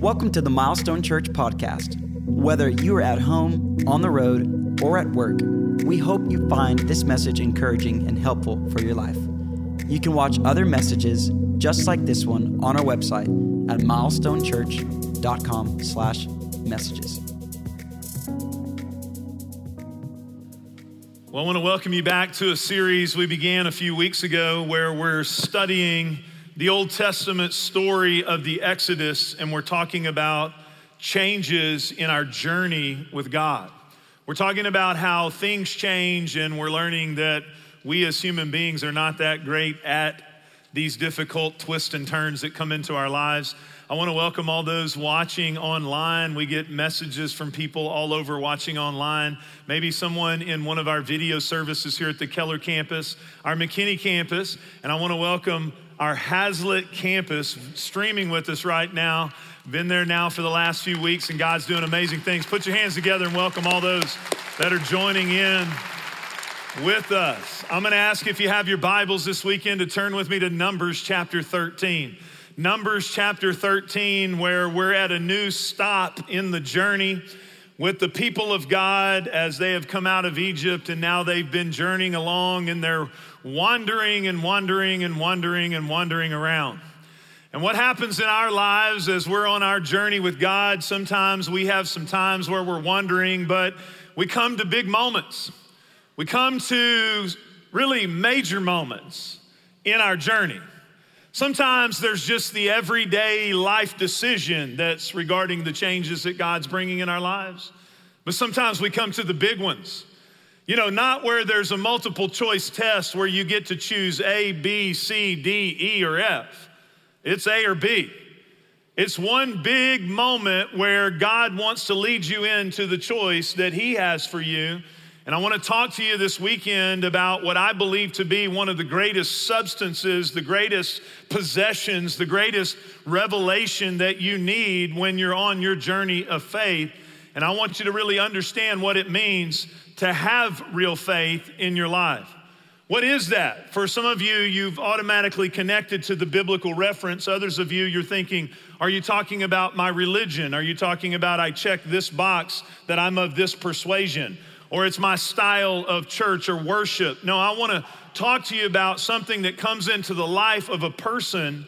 Welcome to the Milestone Church podcast. Whether you are at home, on the road, or at work, we hope you find this message encouraging and helpful for your life. You can watch other messages just like this one on our website at milestonechurch.com slash messages. Well, I want to welcome you back to a series we began a few weeks ago where we're studying the Old Testament story of the Exodus, and we're talking about changes in our journey with God. We're talking about how things change, and we're learning that we as human beings are not that great at these difficult twists and turns that come into our lives. I want to welcome all those watching online. We get messages from people all over watching online. Maybe someone in one of our video services here at the Keller campus, our McKinney campus. And I want to welcome our Haslet campus streaming with us right now. Been there now for the last few weeks, and God's doing amazing things. Put your hands together and welcome all those that are joining in with us. I'm going to ask if you have your Bibles this weekend to turn with me to Numbers chapter 13. Numbers chapter 13, where we're at a new stop in the journey with the people of God as they have come out of Egypt and now they've been journeying along in their wandering and wandering and wandering and wandering around. And what happens in our lives as we're on our journey with God, sometimes we have some times where we're wandering, but we come to big moments. We come to really major moments in our journey. Sometimes there's just the everyday life decision that's regarding the changes that God's bringing in our lives. But sometimes we come to the big ones. You know, not where there's a multiple choice test where you get to choose A, B, C, D, E, or F. It's A or B. It's one big moment where God wants to lead you into the choice that He has for you. And I want to talk to you this weekend about what I believe to be one of the greatest substances, the greatest possessions, the greatest revelation that you need when you're on your journey of faith. And I want you to really understand what it means to have real faith in your life. What is that? For some of you, you've automatically connected to the biblical reference. Others of you, you're thinking, are you talking about my religion? Are you talking about I check this box that I'm of this persuasion? Or it's my style of church or worship? No, I want to talk to you about something that comes into the life of a person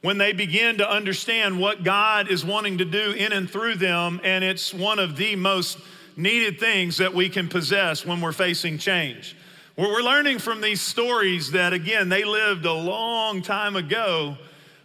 when they begin to understand what God is wanting to do in and through them. And it's one of the most needed things that we can possess when we're facing change. We're learning from these stories that, again, they lived a long time ago,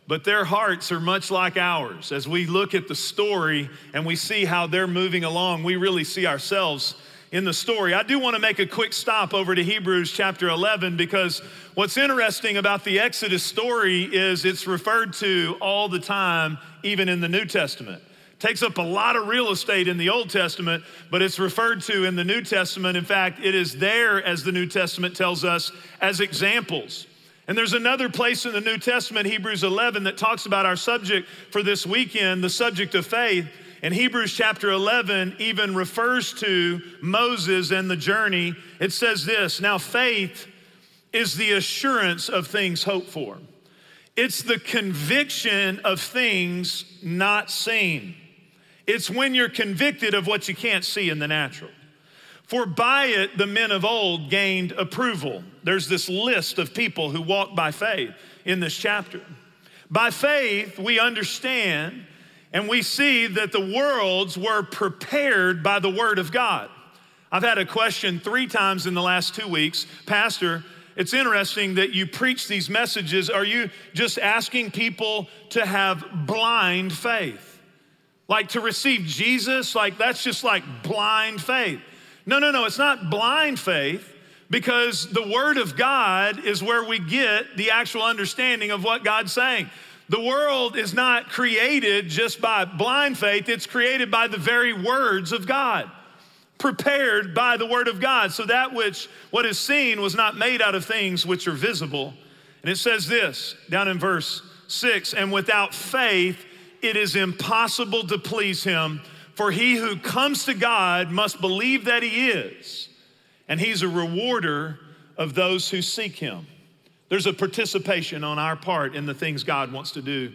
but their hearts are much like ours. As we look at the story and we see how they're moving along, we really see ourselves in the story. I do want to make a quick stop over to Hebrews chapter 11 because what's interesting about the Exodus story is it's referred to all the time, even in the New Testament takes up a lot of real estate in the Old Testament, but it's referred to in the New Testament. In fact, it is there, as the New Testament tells us, as examples. And there's another place in the New Testament, Hebrews 11, that talks about our subject for this weekend, the subject of faith. And Hebrews chapter 11 even refers to Moses and the journey. It says this Now, faith is the assurance of things hoped for, it's the conviction of things not seen. It's when you're convicted of what you can't see in the natural. For by it the men of old gained approval. There's this list of people who walk by faith in this chapter. By faith, we understand and we see that the worlds were prepared by the word of God. I've had a question three times in the last two weeks Pastor, it's interesting that you preach these messages. Are you just asking people to have blind faith? Like to receive Jesus, like that's just like blind faith. No, no, no, it's not blind faith because the Word of God is where we get the actual understanding of what God's saying. The world is not created just by blind faith, it's created by the very words of God, prepared by the Word of God. So that which, what is seen, was not made out of things which are visible. And it says this down in verse six, and without faith, it is impossible to please him, for he who comes to God must believe that he is, and he's a rewarder of those who seek him. There's a participation on our part in the things God wants to do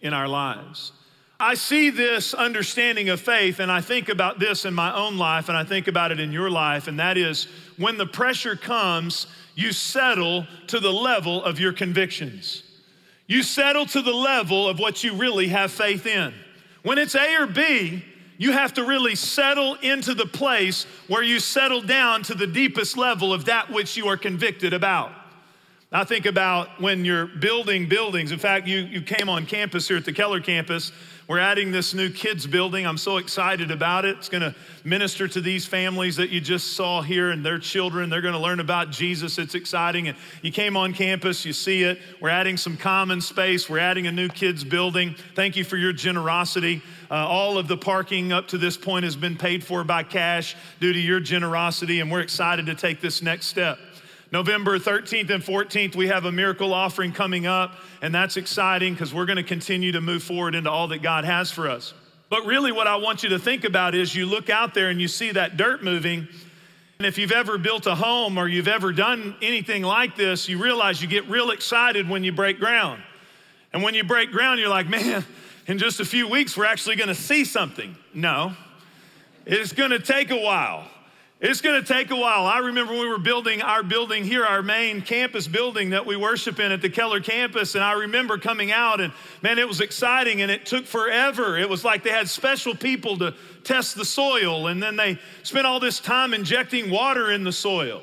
in our lives. I see this understanding of faith, and I think about this in my own life, and I think about it in your life, and that is when the pressure comes, you settle to the level of your convictions. You settle to the level of what you really have faith in. When it's A or B, you have to really settle into the place where you settle down to the deepest level of that which you are convicted about. I think about when you're building buildings. In fact, you, you came on campus here at the Keller campus. We're adding this new kids building. I'm so excited about it. It's going to minister to these families that you just saw here and their children. They're going to learn about Jesus. It's exciting. And you came on campus, you see it. We're adding some common space. We're adding a new kids building. Thank you for your generosity. Uh, all of the parking up to this point has been paid for by cash due to your generosity, and we're excited to take this next step. November 13th and 14th, we have a miracle offering coming up, and that's exciting because we're going to continue to move forward into all that God has for us. But really, what I want you to think about is you look out there and you see that dirt moving. And if you've ever built a home or you've ever done anything like this, you realize you get real excited when you break ground. And when you break ground, you're like, man, in just a few weeks, we're actually going to see something. No, it's going to take a while. It's going to take a while. I remember we were building our building here, our main campus building that we worship in at the Keller campus, and I remember coming out and man, it was exciting and it took forever. It was like they had special people to test the soil, and then they spent all this time injecting water in the soil.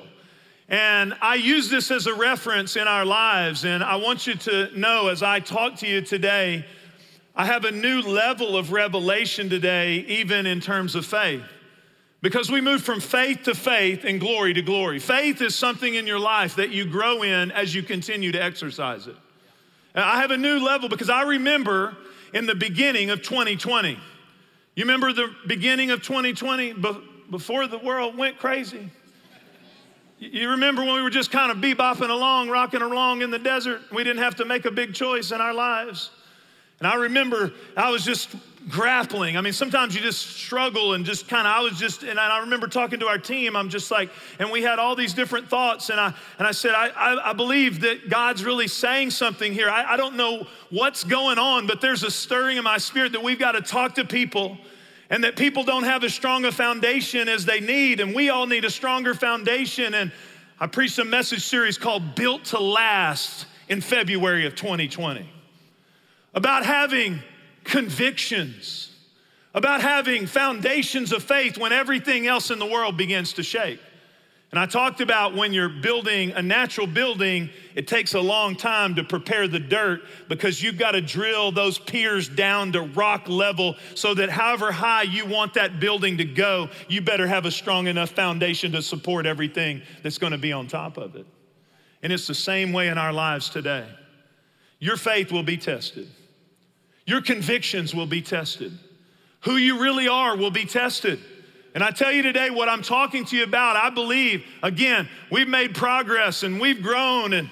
And I use this as a reference in our lives, and I want you to know as I talk to you today, I have a new level of revelation today, even in terms of faith. Because we move from faith to faith and glory to glory. Faith is something in your life that you grow in as you continue to exercise it. I have a new level because I remember in the beginning of 2020. You remember the beginning of 2020 before the world went crazy? You remember when we were just kind of bebopping along, rocking along in the desert? We didn't have to make a big choice in our lives. And I remember I was just grappling. I mean, sometimes you just struggle and just kind of, I was just, and I remember talking to our team, I'm just like, and we had all these different thoughts. And I, and I said, I, I, I believe that God's really saying something here. I, I don't know what's going on, but there's a stirring in my spirit that we've got to talk to people and that people don't have as strong a foundation as they need. And we all need a stronger foundation. And I preached a message series called Built to Last in February of 2020 about having convictions, about having foundations of faith when everything else in the world begins to shake. And I talked about when you're building a natural building, it takes a long time to prepare the dirt because you've got to drill those piers down to rock level so that however high you want that building to go, you better have a strong enough foundation to support everything that's going to be on top of it. And it's the same way in our lives today. Your faith will be tested. Your convictions will be tested. Who you really are will be tested. And I tell you today, what I'm talking to you about, I believe, again, we've made progress and we've grown, and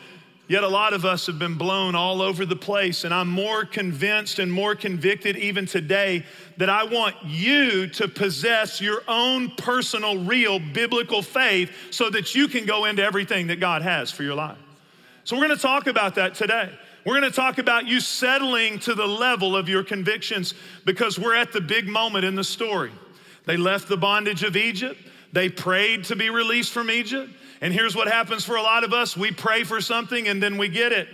yet a lot of us have been blown all over the place. And I'm more convinced and more convicted even today that I want you to possess your own personal, real biblical faith so that you can go into everything that God has for your life. So we're to talk about that today. We're going to talk about you settling to the level of your convictions because we're at the big moment in the story. They left the bondage of Egypt, they prayed to be released from Egypt. And here's what happens for a lot of us we pray for something and then we get it.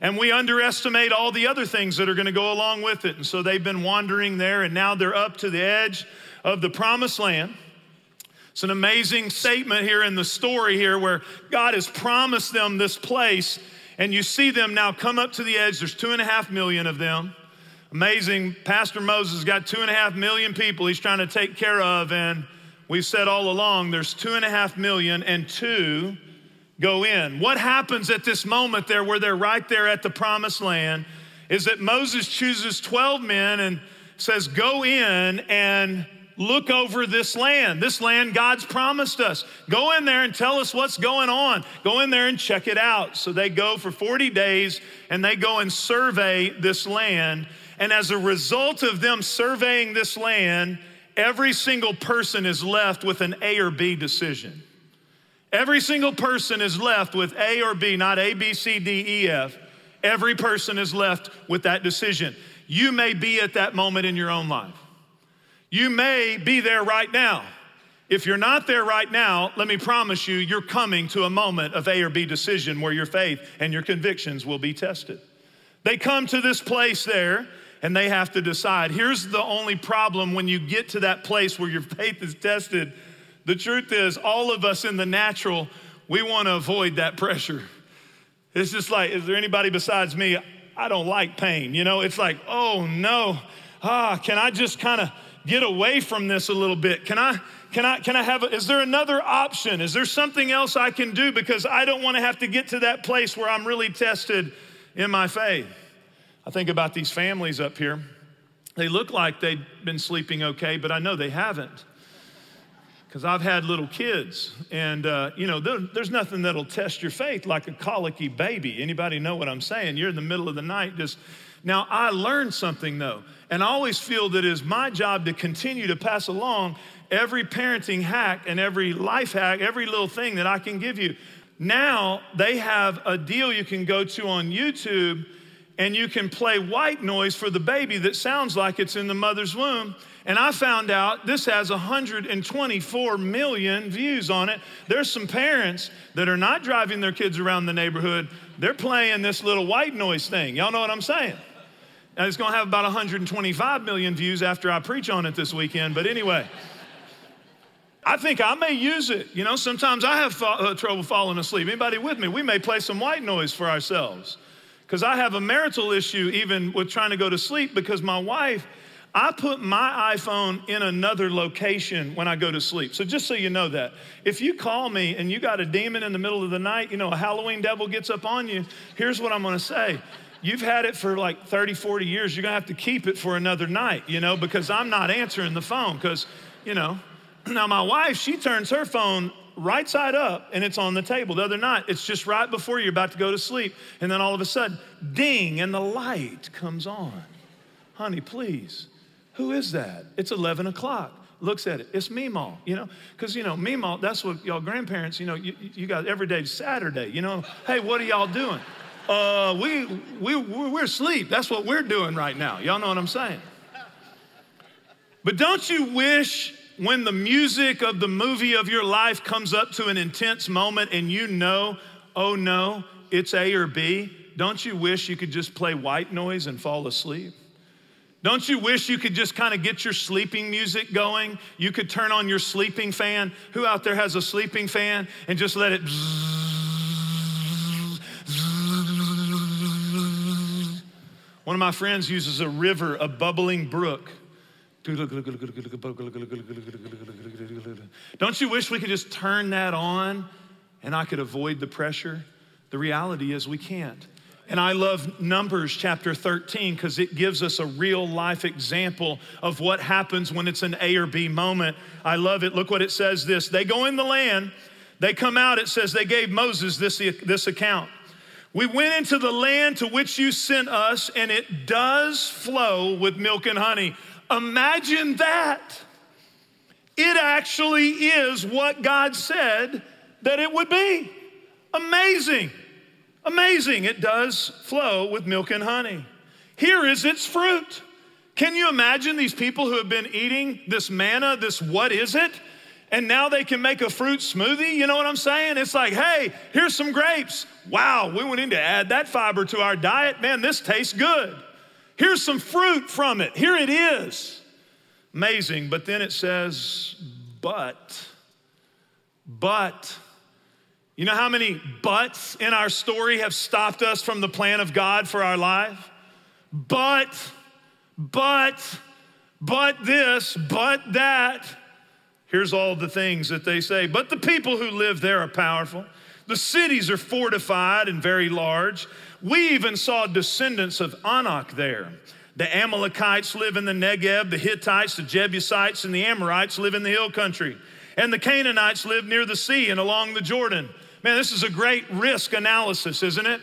And we underestimate all the other things that are going to go along with it. And so they've been wandering there, and now they're up to the edge of the promised land. It's an amazing statement here in the story here where God has promised them this place and you see them now come up to the edge. There's two and a half million of them. Amazing. Pastor Moses got two and a half million people he's trying to take care of. And we've said all along there's two and a half million, and two go in. What happens at this moment there, where they're right there at the promised land, is that Moses chooses 12 men and says, Go in and look over this land. This land God's promised us. Go in there and tell us what's going on. Go in there and check it out. So they go for 40 days and they go and survey this land. And as a result of them surveying this land, every single person is left with an A or B decision. Every single person is left with A or B, not A, B, C, D, E, F. Every person is left with that decision. you may be at that moment in your own life. You may be there right now. If you're not there right now, let me promise you, you're coming to a moment of A or B decision where your faith and your convictions will be tested. They come to this place there and they have to decide. Here's the only problem when you get to that place where your faith is tested. The truth is, all of us in the natural, we want to avoid that pressure. It's just like, is there anybody besides me? I don't like pain. You know, it's like, oh no, ah, can I just kind of get away from this a little bit? Can I, can I, can I have, a, is there another option? Is there something else I can do? Because I don't want to have to get to that place where I'm really tested in my faith. I think about these families up here. They look like they've been sleeping okay, but I know they haven't because I've had little kids, and uh, you know, there, there's nothing that'll test your faith like a colicky baby. Anybody know what I'm saying? You're in the middle of the night, just now. I learned something though, and I always feel that it is my job to continue to pass along every parenting hack and every life hack, every little thing that I can give you. Now they have a deal you can go to on YouTube, and you can play white noise for the baby that sounds like it's in the mother's womb and I found out this has 124 million views on it. There's some parents that are not driving their kids around the neighborhood, they're playing this little white noise thing. Y'all know what I'm saying? And it's gonna have about 125 million views after I preach on it this weekend, but anyway. I think I may use it. You know, sometimes I have uh, trouble falling asleep. Anybody with me? We may play some white noise for ourselves. Because I have a marital issue even with trying to go to sleep because my wife I put my iPhone in another location when I go to sleep. So just so you know that. If you call me and you got a demon in the middle of the night, you know, a Halloween devil gets up on you, here's what I'm gonna say. You've had it for like 30, 40 years. You're gonna have to keep it for another night, you know, because I'm not answering the phone. Because, you know, now my wife, she turns her phone right side up and it's on the table. The other night, it's just right before you're about to go to sleep. And then all of a sudden, ding, and the light comes on. Honey, please who is that? It's 11 o'clock. Looks at it. It's Meemaw, you know? Because, you know, Meemaw, that's what y'all grandparents, you know, you, you got every day Saturday, you know? Hey, what are y'all doing? Uh, we, we, we're asleep. That's what we're doing right now. Y'all know what I'm saying? But don't you wish when the music of the movie of your life comes up to an intense moment and you know, oh no, it's A or B, don't you wish you could just play white noise and fall asleep? Don't you wish you could just kind of get your sleeping music going? You could turn on your sleeping fan. Who out there has a sleeping fan and just let it One of my friends uses a river, a bubbling brook. Don't you wish we could just turn that on and I could avoid the pressure? The reality is we can't. And I love Numbers chapter 13 because it gives us a real life example of what happens when it's an A or B moment. I love it. Look what it says this. They go in the land, they come out, it says they gave Moses this, this account. We went into the land to which you sent us, and it does flow with milk and honey. Imagine that. It actually is what God said that it would be. Amazing. Amazing, it does flow with milk and honey. Here is its fruit. Can you imagine these people who have been eating this manna, this what is it? And now they can make a fruit smoothie. You know what I'm saying? It's like, hey, here's some grapes. Wow, we went in to add that fiber to our diet. Man, this tastes good. Here's some fruit from it. Here it is. Amazing. But then it says, but, but, you know how many buts in our story have stopped us from the plan of God for our life? But, but, but this, but that. Here's all the things that they say. But the people who live there are powerful. The cities are fortified and very large. We even saw descendants of Anak there. The Amalekites live in the Negeb, the Hittites, the Jebusites, and the Amorites live in the hill country. And the Canaanites live near the sea and along the Jordan. Man, this is a great risk analysis, isn't it?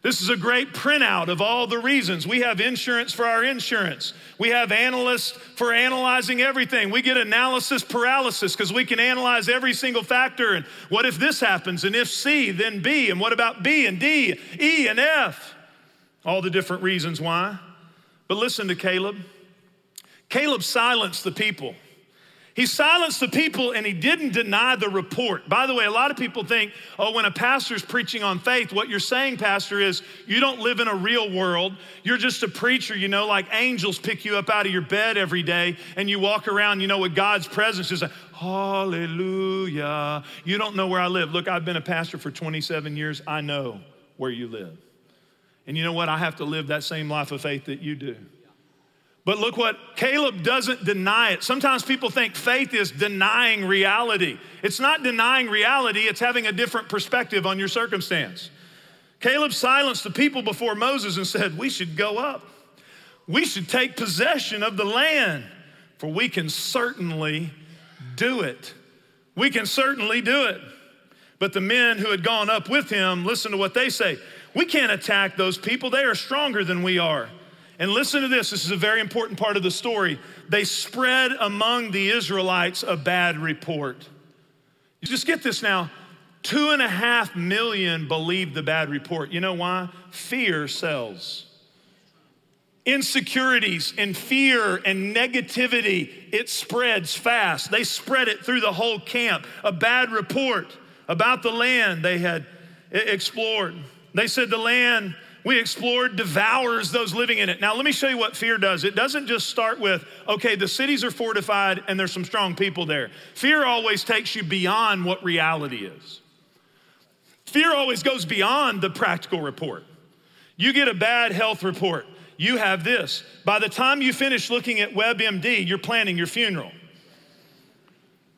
This is a great printout of all the reasons. We have insurance for our insurance. We have analysts for analyzing everything. We get analysis paralysis because we can analyze every single factor. And what if this happens? And if C, then B. And what about B and D, E and F? All the different reasons why. But listen to Caleb. Caleb silenced the people. He silenced the people and he didn't deny the report. By the way, a lot of people think, oh, when a pastor's preaching on faith, what you're saying, Pastor, is you don't live in a real world. You're just a preacher, you know, like angels pick you up out of your bed every day and you walk around, you know, with God's presence is like, hallelujah. You don't know where I live. Look, I've been a pastor for 27 years. I know where you live. And you know what? I have to live that same life of faith that you do. But look what Caleb doesn't deny it. Sometimes people think faith is denying reality. It's not denying reality, it's having a different perspective on your circumstance. Caleb silenced the people before Moses and said, We should go up. We should take possession of the land, for we can certainly do it. We can certainly do it. But the men who had gone up with him, listen to what they say. We can't attack those people. They are stronger than we are. And listen to this this is a very important part of the story. They spread among the Israelites a bad report. You just get this now. Two and a half million believed the bad report. You know why? Fear sells. Insecurities and fear and negativity, it spreads fast. They spread it through the whole camp. A bad report about the land they had explored. They said the land we explored devours those living in it. Now, let me show you what fear does. It doesn't just start with, okay, the cities are fortified and there's some strong people there. Fear always takes you beyond what reality is. Fear always goes beyond the practical report. You get a bad health report, you have this. By the time you finish looking at WebMD, you're planning your funeral.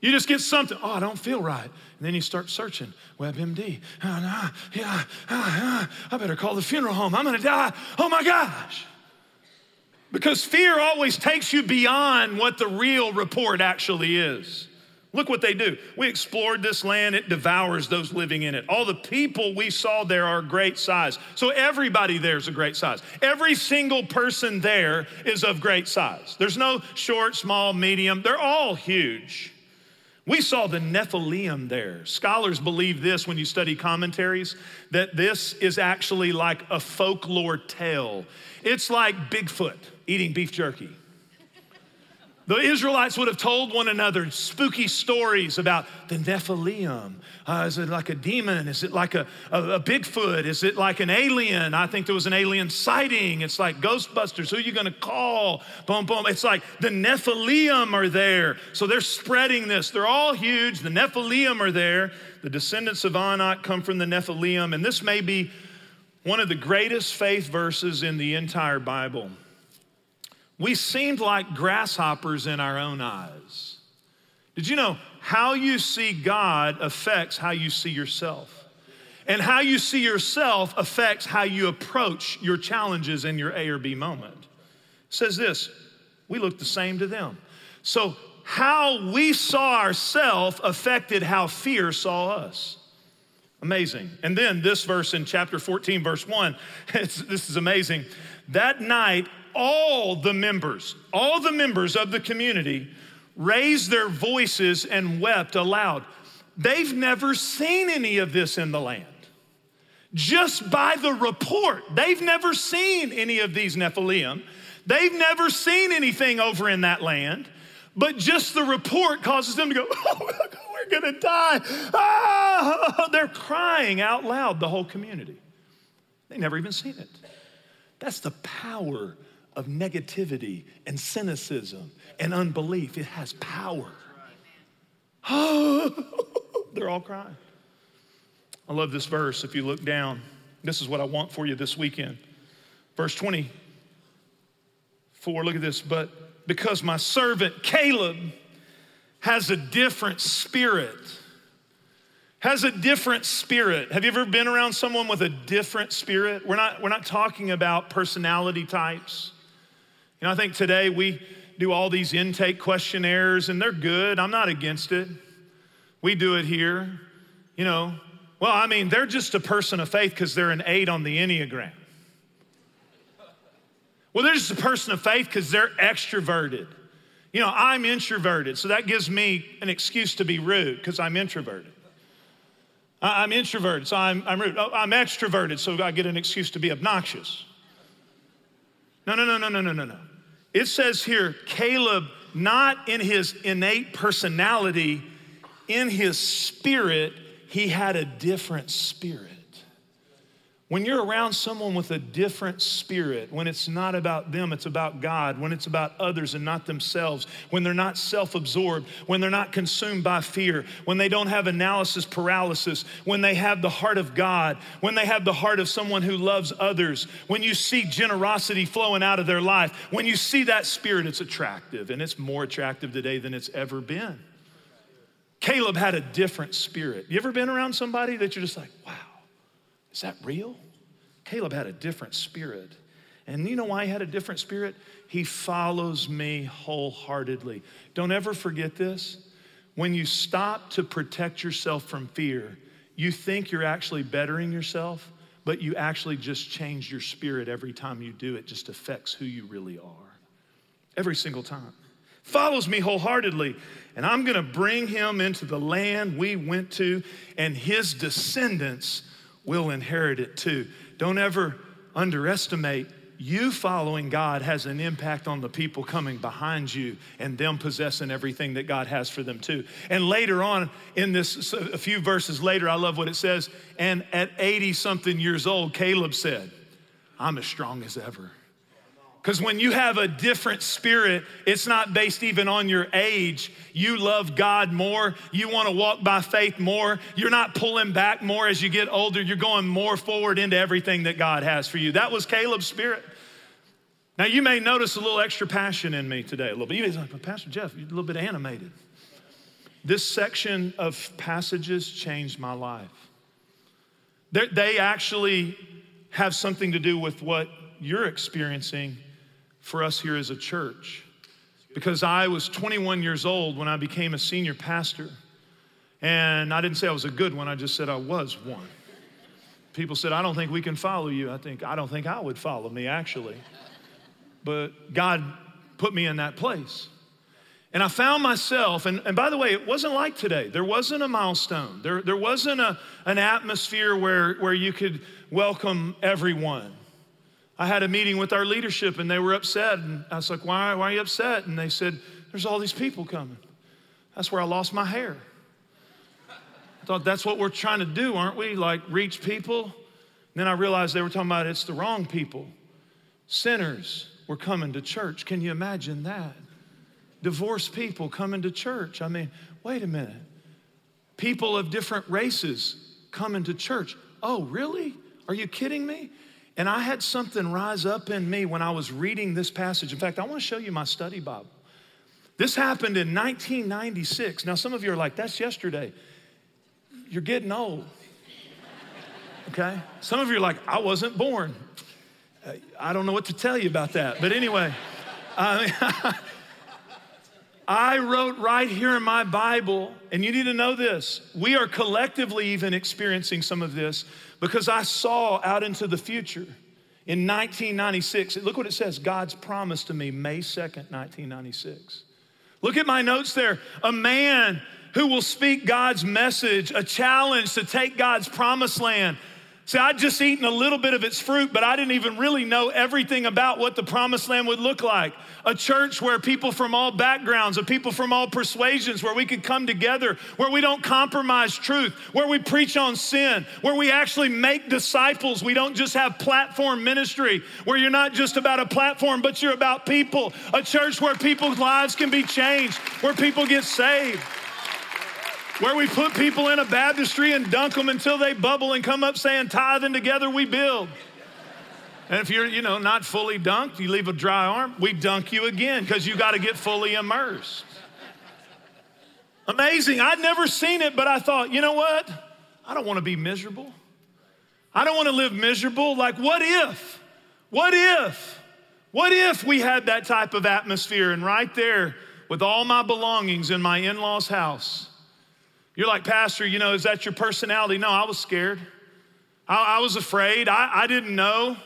You just get something, oh, I don't feel right. And then you start searching, WebMD. Oh, yeah, ah, ah. I better call the funeral home. I'm gonna die. Oh my gosh. Because fear always takes you beyond what the real report actually is. Look what they do. We explored this land, it devours those living in it. All the people we saw there are great size. So everybody there is a great size. Every single person there is of great size. There's no short, small, medium, they're all huge. We saw the Nephilim there. Scholars believe this when you study commentaries, that this is actually like a folklore tale. It's like Bigfoot eating beef jerky. The Israelites would have told one another spooky stories about the Nephilim. Uh, is it like a demon? Is it like a, a, a, Bigfoot? Is it like an alien? I think there was an alien sighting. It's like Ghostbusters. Who are you going to call? Boom, boom. It's like the Nephilim are there. So they're spreading this. They're all huge. The Nephilim are there. The descendants of Anak come from the Nephilim. And this may be one of the greatest faith verses in the entire Bible. We seemed like grasshoppers in our own eyes. Did you know how you see God affects how you see yourself? And how you see yourself affects how you approach your challenges in your A or B moment. It says this we look the same to them. So, how we saw ourselves affected how fear saw us. Amazing. And then this verse in chapter 14, verse 1, this is amazing. That night, all the members, all the members of the community raised their voices and wept aloud. They've never seen any of this in the land. Just by the report, they've never seen any of these Nephilim. They've never seen anything over in that land, but just the report causes them to go, oh, we're gonna die. Ah! They're crying out loud, the whole community. They never even seen it. That's the power of negativity and cynicism and unbelief. It has power. they're all crying. I love this verse. If you look down, this is what I want for you this weekend. Verse 24, look at this. But because my servant Caleb has a different spirit, has a different spirit. Have you ever been around someone with a different spirit? We're not, we're not talking about personality types. You know, I think today we do all these intake questionnaires and they're good. I'm not against it. We do it here. You know, well, I mean, they're just a person of faith because they're an eight on the Enneagram. Well, they're just a person of faith because they're extroverted. You know, I'm introverted, so that gives me an excuse to be rude because I'm introverted. I'm introverted, so I'm, I'm rude. Oh, I'm extroverted, so I get an excuse to be obnoxious. No, no, no, no, no, no, no, no. It says here, Caleb, not in his innate personality, in his spirit, he had a different spirit. When you're around someone with a different spirit, when it's not about them, it's about God, when it's about others and not themselves, when they're not self absorbed, when they're not consumed by fear, when they don't have analysis paralysis, when they have the heart of God, when they have the heart of someone who loves others, when you see generosity flowing out of their life, when you see that spirit, it's attractive, and it's more attractive today than it's ever been. Caleb had a different spirit. You ever been around somebody that you're just like, wow? Is that real? Caleb had a different spirit. And you know why he had a different spirit? He follows me wholeheartedly. Don't ever forget this. When you stop to protect yourself from fear, you think you're actually bettering yourself, but you actually just change your spirit every time you do it, just affects who you really are. Every single time. Follows me wholeheartedly, and I'm gonna bring him into the land we went to, and his descendants will inherit it too. Don't ever underestimate you following God has an impact on the people coming behind you and them possessing everything that God has for them too. And later on in this, a few verses later, I love what it says. And at 80 something years old, Caleb said, I'm as strong as ever. Because when you have a different spirit, it's not based even on your age. You love God more. You want to walk by faith more. You're not pulling back more as you get older. You're going more forward into everything that God has for you. That was Caleb's spirit. Now, you may notice a little extra passion in me today, a little bit. You may like, Pastor Jeff, you're a little bit animated. This section of passages changed my life. They're, they actually have something to do with what you're experiencing for us here as a church because I was 21 years old when I became a senior pastor. And I didn't say I was a good one, I just said I was one. People said, I don't think we can follow you. I think, I don't think I would follow me, actually. But God put me in that place. And I found myself, and, and by the way, it wasn't like today. There wasn't a milestone, there, there wasn't a, an atmosphere where, where you could welcome everyone. I had a meeting with our leadership and they were upset. And I was like, why, why are you upset? And they said, There's all these people coming. That's where I lost my hair. I thought that's what we're trying to do, aren't we? Like reach people. And then I realized they were talking about it's the wrong people. Sinners were coming to church. Can you imagine that? Divorced people coming to church. I mean, wait a minute. People of different races coming to church. Oh, really? Are you kidding me? And I had something rise up in me when I was reading this passage. In fact, I want to show you my study Bible. This happened in 1996. Now, some of you are like, that's yesterday. You're getting old. Okay? Some of you are like, I wasn't born. Uh, I don't know what to tell you about that. But anyway, I, I wrote right here in my Bible, and you need to know this. We are collectively even experiencing some of this because I saw out into the future. In 1996, look what it says God's promise to me, May 2nd, 1996. Look at my notes there. A man who will speak God's message, a challenge to take God's promised land, See, I'd just eaten a little bit of its fruit, but I didn't even really know everything about what the promised land would look like. A church where people from all backgrounds, of people from all persuasions, where we could come together, where we don't compromise truth, where we preach on sin, where we actually make disciples. We don't just have platform ministry, where you're not just about a platform, but you're about people. A church where people's lives can be changed, where people get saved where we put people in a baptistry and dunk them until they bubble and come up saying, tithing together we build. And if you're, you know, not fully dunked, you leave a dry arm, we dunk you again because you got to get fully immersed. Amazing. I'd never seen it, but I thought, you know what? I don't want to be miserable. I don't want to live miserable. Like, what if? What if? What if we had that type of atmosphere and right there with all my belongings in my in law's house? You're like, Pastor, you know, is that your personality? No, I was scared. I, I was afraid. I, I didn't know.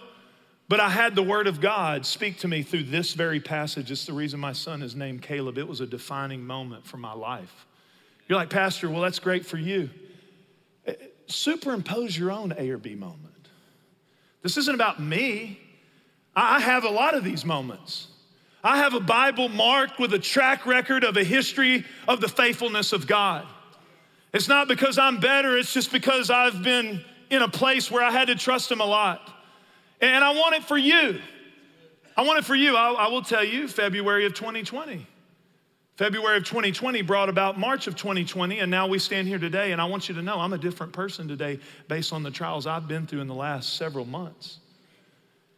But I had the word of God speak to me through this very passage. It's the reason my son is named Caleb. It was a defining moment for my life. You're like, Pastor, well, that's great for you. Eh, superimpose your own A or B moment. This isn't about me. I have a lot of these moments. I have a Bible marked with a track record of a history of the faithfulness of God. It's not because I'm better, it's just because I've been in a place where I had to trust Him a lot. And I want it for you. I want it for you. I, I will tell you, February of 2020. February of 2020 brought about March of 2020, and now we stand here today. And I want you to know I'm a different person today based on the trials I've been through in the last several months.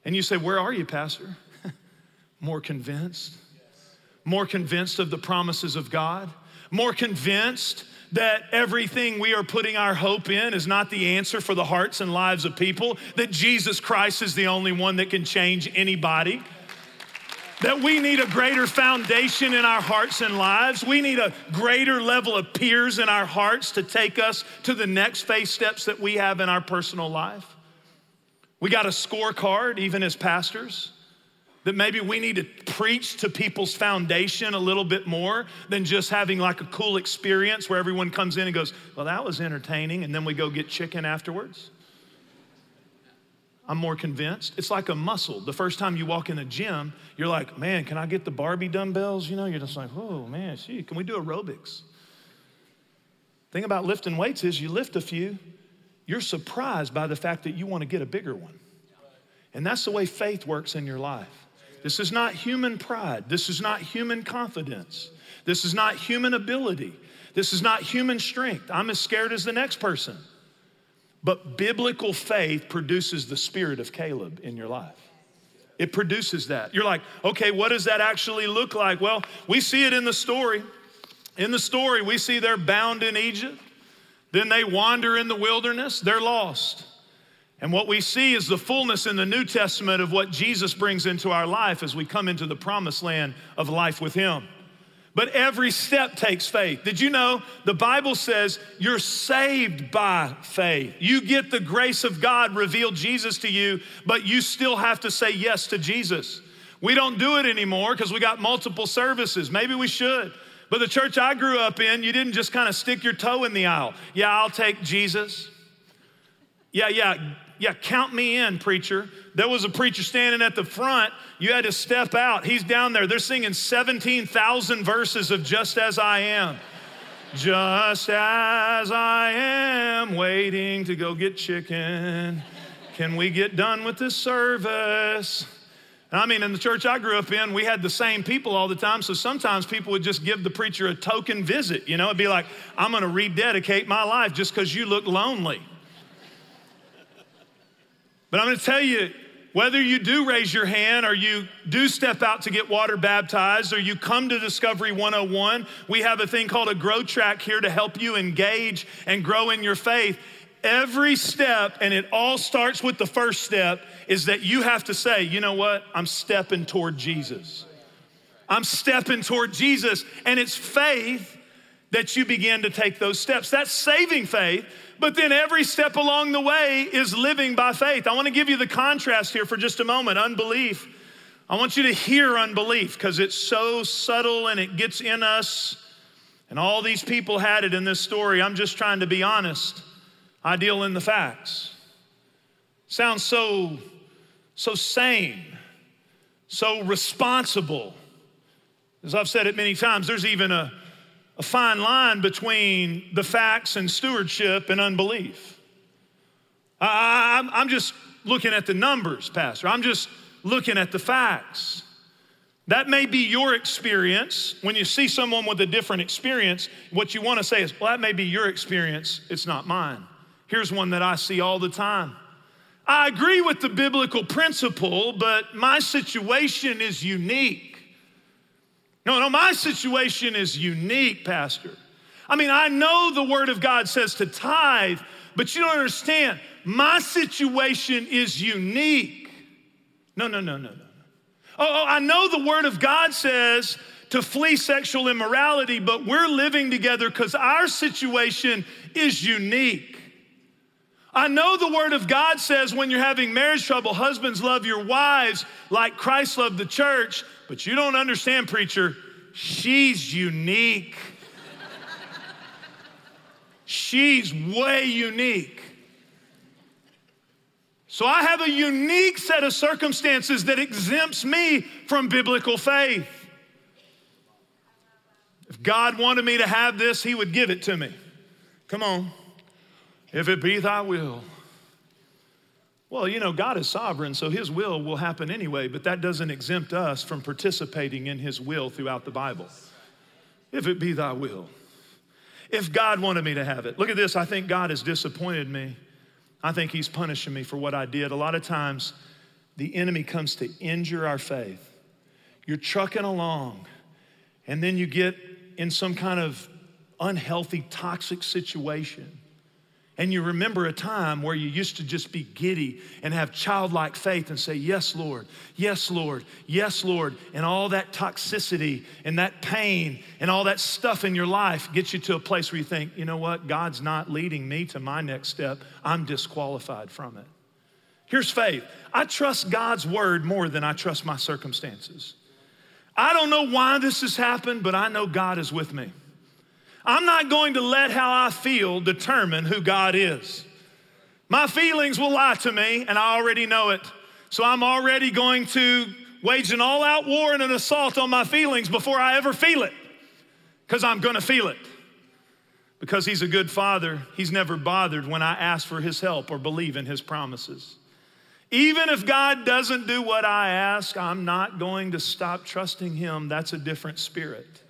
And you say, Where are you, Pastor? More convinced, more convinced of the promises of God, more convinced that everything we are putting our hope in is not the answer for the hearts and lives of people, that Jesus Christ is the only one that can change anybody. That we need a greater foundation in our hearts and lives. We need a greater level of piers in our hearts to take us to the next phase steps that we have in our personal life. We got a scorecard, even as pastors that maybe we need to preach to people's foundation a little bit more than just having like a cool experience where everyone comes in and goes, Well, that was entertaining, and then we go get chicken afterwards. I'm more convinced. It's like a muscle. The first time you walk in a gym, you're like, Man, can I get the Barbie dumbbells? You know, you're just like, Oh, man, gee, can we do aerobics? Thing about lifting weights is you lift a few, you're surprised by the fact that you want to get a bigger one. And that's the way faith works in your life. This is not human pride. This is not human confidence. This is not human ability. This is not human strength. I'm as scared as the next person. But biblical faith produces the spirit of Caleb in your life. It produces that. You're like, okay, what does that actually look like? Well, we see it in the story. In the story, we see they're bound in Egypt. Then they wander in the wilderness, they're lost. And what we see is the fullness in the New Testament of what Jesus brings into our life as we come into the promised land of life with Him. But every step takes faith. Did you know the Bible says you're saved by faith? You get the grace of God revealed Jesus to you, but you still have to say yes to Jesus. We don't do it anymore because we got multiple services. Maybe we should. But the church I grew up in, you didn't just kind of stick your toe in the aisle. Yeah, I'll take Jesus. Yeah, yeah, yeah, count me in, preacher. There was a preacher standing at the front. You had to step out. He's down there. They're singing 17,000 verses of Just As I Am. Just as I am waiting to go get chicken. Can we get done with this service? I mean, in the church I grew up in, we had the same people all the time. So sometimes people would just give the preacher a token visit. You know, it'd be like, I'm going to rededicate my life just because you look lonely. But I'm going to tell you whether you do raise your hand or you do step out to get water baptized or you come to Discovery 101, we have a thing called a grow track here to help you engage and grow in your faith. Every step, and it all starts with the first step, is that you have to say, you know what? I'm stepping toward Jesus. I'm stepping toward Jesus. And it's faith that you begin to take those steps. That's saving faith but then every step along the way is living by faith. I want to give you the contrast here for just a moment unbelief. I want you to hear unbelief because it's so subtle and it gets in us. And all these people had it in this story. I'm just trying to be honest. I deal in the facts. Sounds so, so sane, so responsible. As I've said it many times, there's even a a fine line between the facts and stewardship and unbelief. I, am just looking at the numbers, Pastor. I'm just looking at the facts. That may be your experience. When you see someone with a different experience, what you want to say is, well, that may be your experience, it's not mine. Here's one that I see all the time. I agree with the biblical principle, but my situation is unique. No, no, my situation is unique, Pastor. I mean, I know the Word of God says to tithe, but you don't understand. My situation is unique. No, no, no, no, no. Oh, oh, I know the Word of God says to flee sexual immorality, but we're living together because our situation is unique. I know the Word of God says when you're having marriage trouble, husbands love your wives like Christ loved the church, but you don't understand, preacher, she's unique. she's way unique. So I have a unique set of circumstances that exempts me from biblical faith. If God wanted me to have this, He would give it to me. Come on. If it be thy will. Well, you know, God is sovereign, so His will will happen anyway, but that doesn't exempt us from participating in His will throughout the Bible. If it be thy will. If God wanted me to have it. Look at this. I think God has disappointed me. I think He's punishing me for what I did. A lot of times, the enemy comes to injure our faith. You're trucking along, and then you get in some kind of unhealthy, toxic situation. And you remember a time where you used to just be giddy and have childlike faith and say, Yes, Lord, yes, Lord, yes, Lord. And all that toxicity and that pain and all that stuff in your life gets you to a place where you think, You know what? God's not leading me to my next step. I'm disqualified from it. Here's faith I trust God's word more than I trust my circumstances. I don't know why this has happened, but I know God is with me. I'm not going to let how I feel determine who God is. My feelings will lie to me, and I already know it. So I'm already going to wage an all out war and an assault on my feelings before I ever feel it, because I'm going to feel it. Because He's a good Father, He's never bothered when I ask for His help or believe in His promises. Even if God doesn't do what I ask, I'm not going to stop trusting Him. That's a different spirit.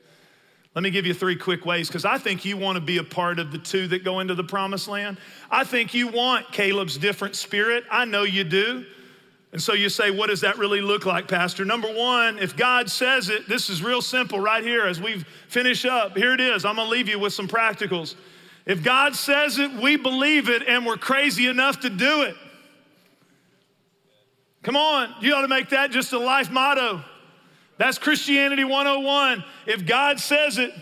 Let me give you three quick ways because I think you want to be a part of the two that go into the promised land. I think you want Caleb's different spirit. I know you do. And so you say, what does that really look like, Pastor? Number one, if God says it, this is real simple right here as we finish up. Here it is. I'm going to leave you with some practicals. If God says it, we believe it, and we're crazy enough to do it. Come on, you ought to make that just a life motto. That's Christianity 101. If God says it,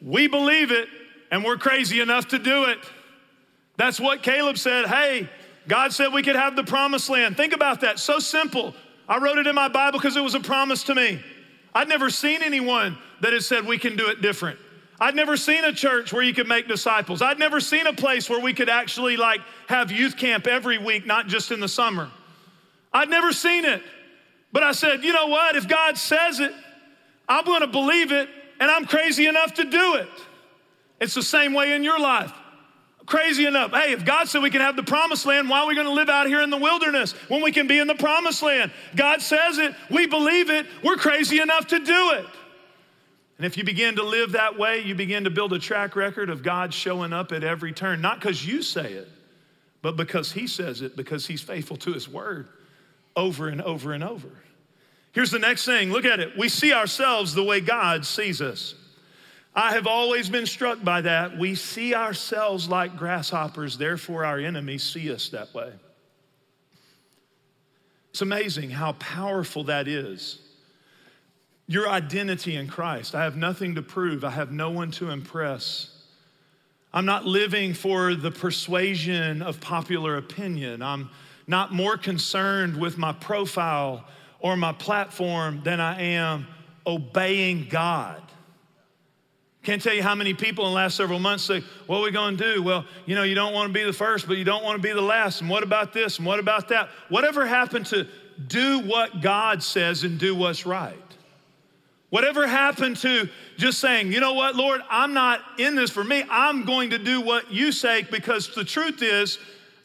we believe it, and we're crazy enough to do it. That's what Caleb said. Hey, God said we could have the promised land. Think about that. So simple. I wrote it in my Bible because it was a promise to me. I'd never seen anyone that had said we can do it different. I'd never seen a church where you could make disciples. I'd never seen a place where we could actually like have youth camp every week, not just in the summer. I'd never seen it. But I said, you know what? If God says it, I'm going to believe it, and I'm crazy enough to do it. It's the same way in your life. Crazy enough. Hey, if God said we can have the promised land, why are we going to live out here in the wilderness when we can be in the promised land? God says it, we believe it, we're crazy enough to do it. And if you begin to live that way, you begin to build a track record of God showing up at every turn, not because you say it, but because He says it, because He's faithful to His word over and over and over. Here's the next thing look at it. We see ourselves the way God sees us. I have always been struck by that. We see ourselves like grasshoppers, therefore, our enemies see us that way. It's amazing how powerful that is. Your identity in Christ. I have nothing to prove, I have no one to impress. I'm not living for the persuasion of popular opinion. I'm not more concerned with my profile or my platform than I am obeying God. Can't tell you how many people in the last several months say, What are we to do? Well, you know, you don't want to be the first, but you don't want to be the last. And what about this? And what about that? Whatever happened to do what God says and do what's right? Whatever happened to just saying, you know what, Lord, I'm not in this for me. I'm going to do what you say because the truth is,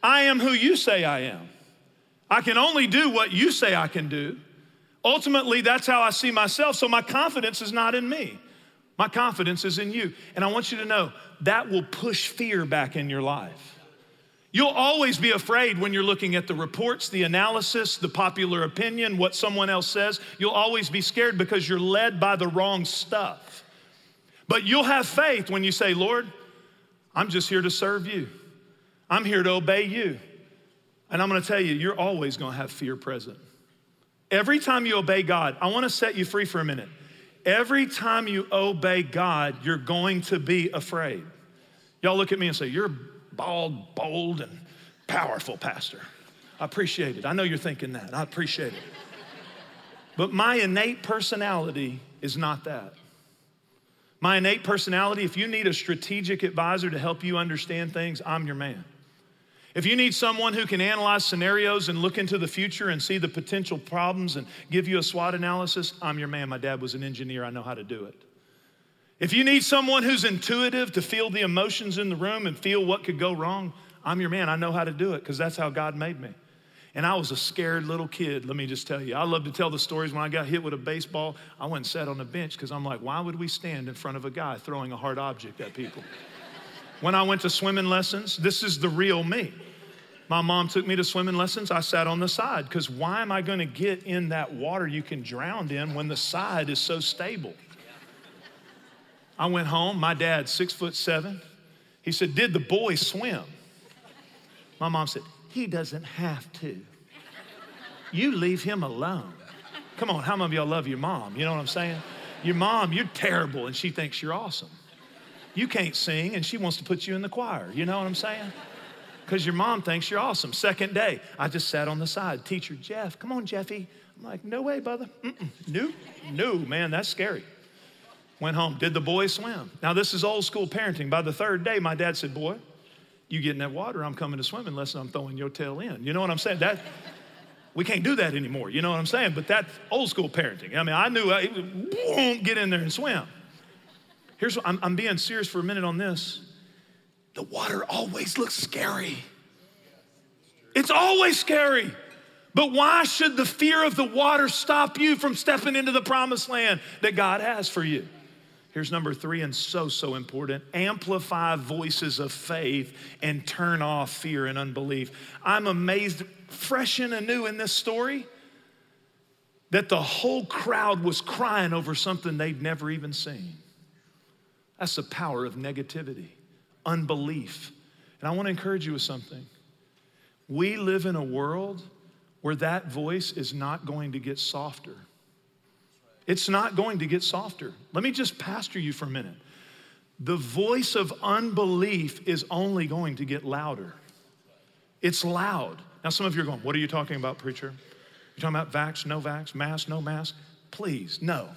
I am who you say I am. I can only do what you say I can do. Ultimately, that's how I see myself. So my confidence is not in me. My confidence is in you. And I want you to know that will push fear back in your life. You'll always be afraid when you're looking at the reports, the analysis, the popular opinion, what someone else says. You'll always be scared because you're led by the wrong stuff. But you'll have faith when you say, Lord, I'm just here to serve you. I'm here to obey you. And I'm gonna tell you, you're always gonna have fear present. Every time you obey God, I wanna set you free for a minute. Every time you obey God, you're going to be afraid. Y'all look at me and say, You're bald, bold, and powerful, Pastor. I appreciate it. I know you're thinking that. I appreciate it. But my innate personality is not that. My innate personality, if you need a strategic advisor to help you understand things, I'm your man. If you need someone who can analyze scenarios and look into the future and see the potential problems and give you a SWOT analysis, I'm your man. My dad was an engineer, I know how to do it. If you need someone who's intuitive to feel the emotions in the room and feel what could go wrong, I'm your man. I know how to do it because that's how God made me. And I was a scared little kid, let me just tell you. I love to tell the stories when I got hit with a baseball. I went and sat on the bench because I'm like, why would we stand in front of a guy throwing a hard object at people? When I went to swimming lessons, this is the real me. My mom took me to swimming lessons. I sat on the side because why am I going to get in that water you can drown in when the side is so stable? I went home. My dad, six foot seven, he said, Did the boy swim? My mom said, He doesn't have to. You leave him alone. Come on, how many of y'all love your mom? You know what I'm saying? Your mom, you're terrible, and she thinks you're awesome. You can't sing, and she wants to put you in the choir. You know what I'm saying? Because your mom thinks you're awesome. Second day, I just sat on the side. Teacher, Jeff, come on, Jeffy. I'm like, no way, brother. Mm-mm. No, no, man, that's scary. Went home, did the boy swim. Now, this is old school parenting. By the third day, my dad said, Boy, you get in that water, I'm coming to swim unless I'm throwing your tail in. You know what I'm saying? That, we can't do that anymore. You know what I'm saying? But that's old school parenting. I mean, I knew I won't get in there and swim. Here's what I'm, I'm being serious for a minute on this. The water always looks scary. It's always scary. But why should the fear of the water stop you from stepping into the promised land that God has for you? Here's number three, and so, so important amplify voices of faith and turn off fear and unbelief. I'm amazed, fresh and anew in this story, that the whole crowd was crying over something they'd never even seen. That's the power of negativity, unbelief. And I want to encourage you with something. We live in a world where that voice is not going to get softer. It's not going to get softer. Let me just pastor you for a minute. The voice of unbelief is only going to get louder. It's loud. Now, some of you are going, What are you talking about, preacher? You're talking about vax, no vax, mask, no mask? Please, no.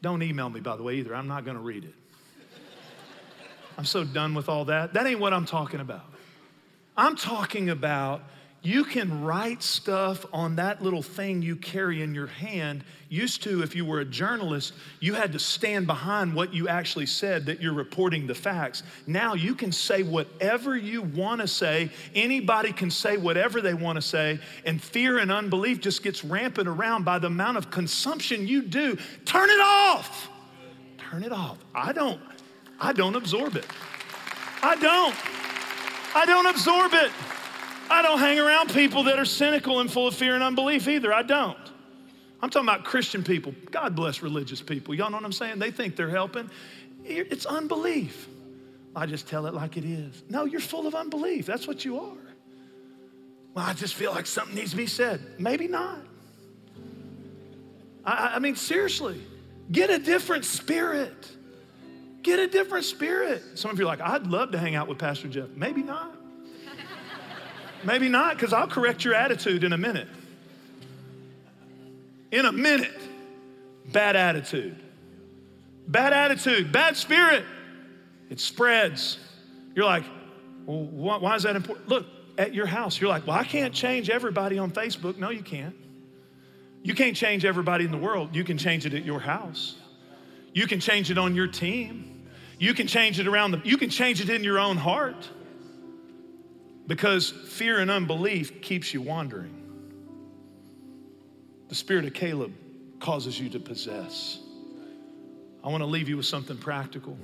Don't email me, by the way, either. I'm not going to read it. I'm so done with all that. That ain't what I'm talking about. I'm talking about you can write stuff on that little thing you carry in your hand. Used to, if you were a journalist, you had to stand behind what you actually said that you're reporting the facts. Now you can say whatever you want to say. Anybody can say whatever they want to say, and fear and unbelief just gets rampant around by the amount of consumption you do. Turn it off. Turn it off. I don't, I don't absorb it. I don't. I don't absorb it. I don't hang around people that are cynical and full of fear and unbelief either. I don't. I'm talking about Christian people. God bless religious people. Y'all know what I'm saying? They think they're helping. It's unbelief. I just tell it like it is. No, you're full of unbelief. That's what you are. Well, I just feel like something needs to be said. Maybe not. I, I mean, seriously, get a different spirit. Get a different spirit. Some of you are like, I'd love to hang out with Pastor Jeff. Maybe not. Maybe not, because I'll correct your attitude in a minute. In a minute. Bad attitude. Bad attitude, bad spirit. It spreads. You're like, well, why is that important? Look, at your house, you're like, well, I can't change everybody on Facebook. No, you can't. You can't change everybody in the world. You can change it at your house. You can change it on your team. You can change it around the, you can change it in your own heart. Because fear and unbelief keeps you wandering. The spirit of Caleb causes you to possess. I want to leave you with something practical.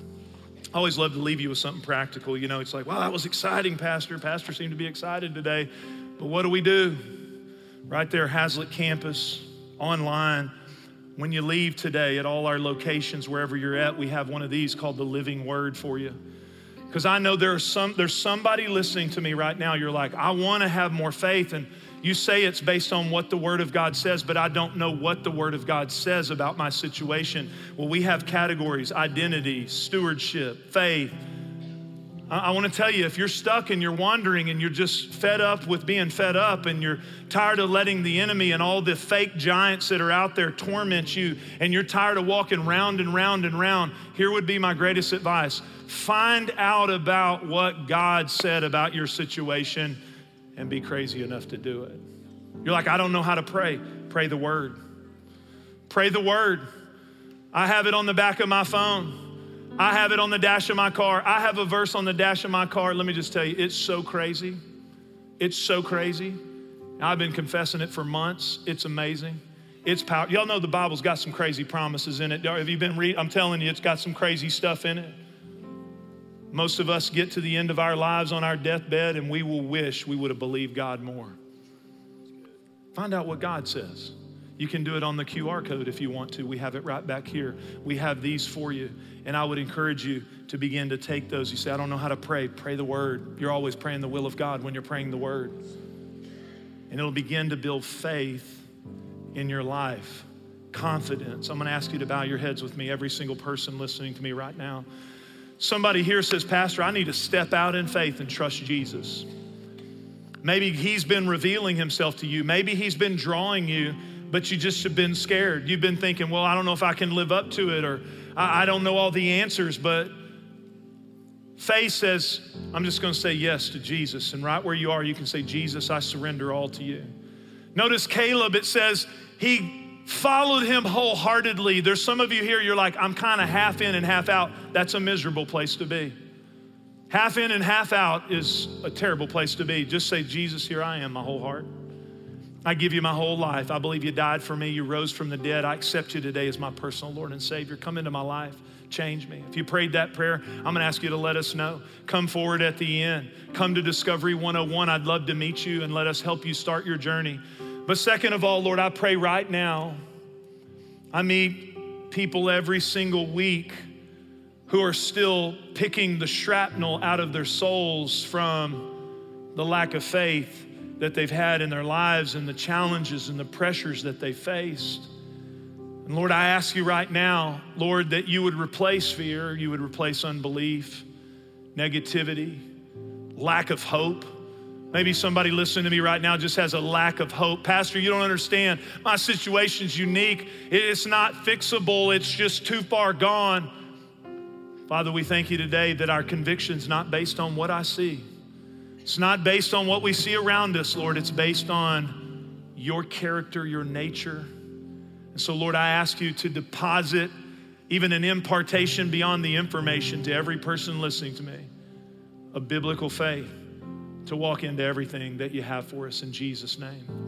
I always love to leave you with something practical. You know, it's like, wow, that was exciting, Pastor. Pastor seemed to be excited today. But what do we do? Right there, Haslet campus, online. When you leave today at all our locations, wherever you're at, we have one of these called the Living Word for you. Because I know there some, there's somebody listening to me right now. You're like, I want to have more faith. And you say it's based on what the Word of God says, but I don't know what the Word of God says about my situation. Well, we have categories identity, stewardship, faith. I, want to tell you if you're stuck and you're wandering and you're just fed up with being fed up and you're tired of letting the enemy and all the fake giants that are out there torment you and you're tired of walking round and round and round, here would be my greatest advice Find out about what God said about your situation and be crazy enough to do it. You're like, I don't know how to pray. Pray the word. Pray the word. I have it on the back of my phone. I have it on the dash of my car. I have a verse on the dash of my car. Let me just tell you, it's so crazy. It's so crazy. I've been confessing it for months. It's amazing. It's power. Y'all know the Bible's got some crazy promises in it. Have you been reading? I'm telling you, it's got some crazy stuff in it. Most of us get to the end of our lives on our deathbed and we will wish we would have believed God more. Find out what God says. You can do it on the QR code if you want to. We have it right back here. We have these for you. And I would encourage you to begin to take those. You say, I don't know how to pray. Pray the word. You're always praying the will of God when you're praying the word. And it'll begin to build faith in your life, confidence. I'm going to ask you to bow your heads with me, every single person listening to me right now. Somebody here says, Pastor, I need to step out in faith and trust Jesus. Maybe he's been revealing himself to you. Maybe he's been drawing you but you just have been scared. You've been thinking, well, I don't know if I can live up to it, or I, I don't know all the answers, but faith says, I'm just going to say yes to Jesus. And right where you are, you can say, Jesus, I surrender all to you. Notice Caleb, it says he followed him wholeheartedly. There's some of you here, you're like, I'm kind of half in and half out. That's a miserable place to be. Half in and half out is a terrible place to be. Just say, Jesus, here I am, my whole heart. I give you my whole life. I believe you died for me. You rose from the dead. I accept you today as my personal Lord and Savior. Come into my life. Change me. If you prayed that prayer, I'm going to ask you to let us know. Come forward at the end. Come to Discovery 101. I'd love to meet you and let us help you start your journey. But second of all, Lord, I pray right now. I meet people every single week who are still picking the shrapnel out of their souls from the lack of faith that they've had in their lives and the challenges and the pressures that they faced. And Lord, I ask you right now, Lord, that you would replace fear, you would replace unbelief, negativity, lack of hope. Maybe somebody listening to me right now just has a lack of hope. Pastor, you don't understand. My situation's unique. It's not fixable, it's just too far gone. Father, we thank you today that our conviction's not based on what I see. It's not based on what we see around us, Lord. It's based on your character, your nature. And so, Lord, I ask you to deposit even an impartation beyond the information to every person listening to me a biblical faith to walk into everything that you have for us in Jesus' name.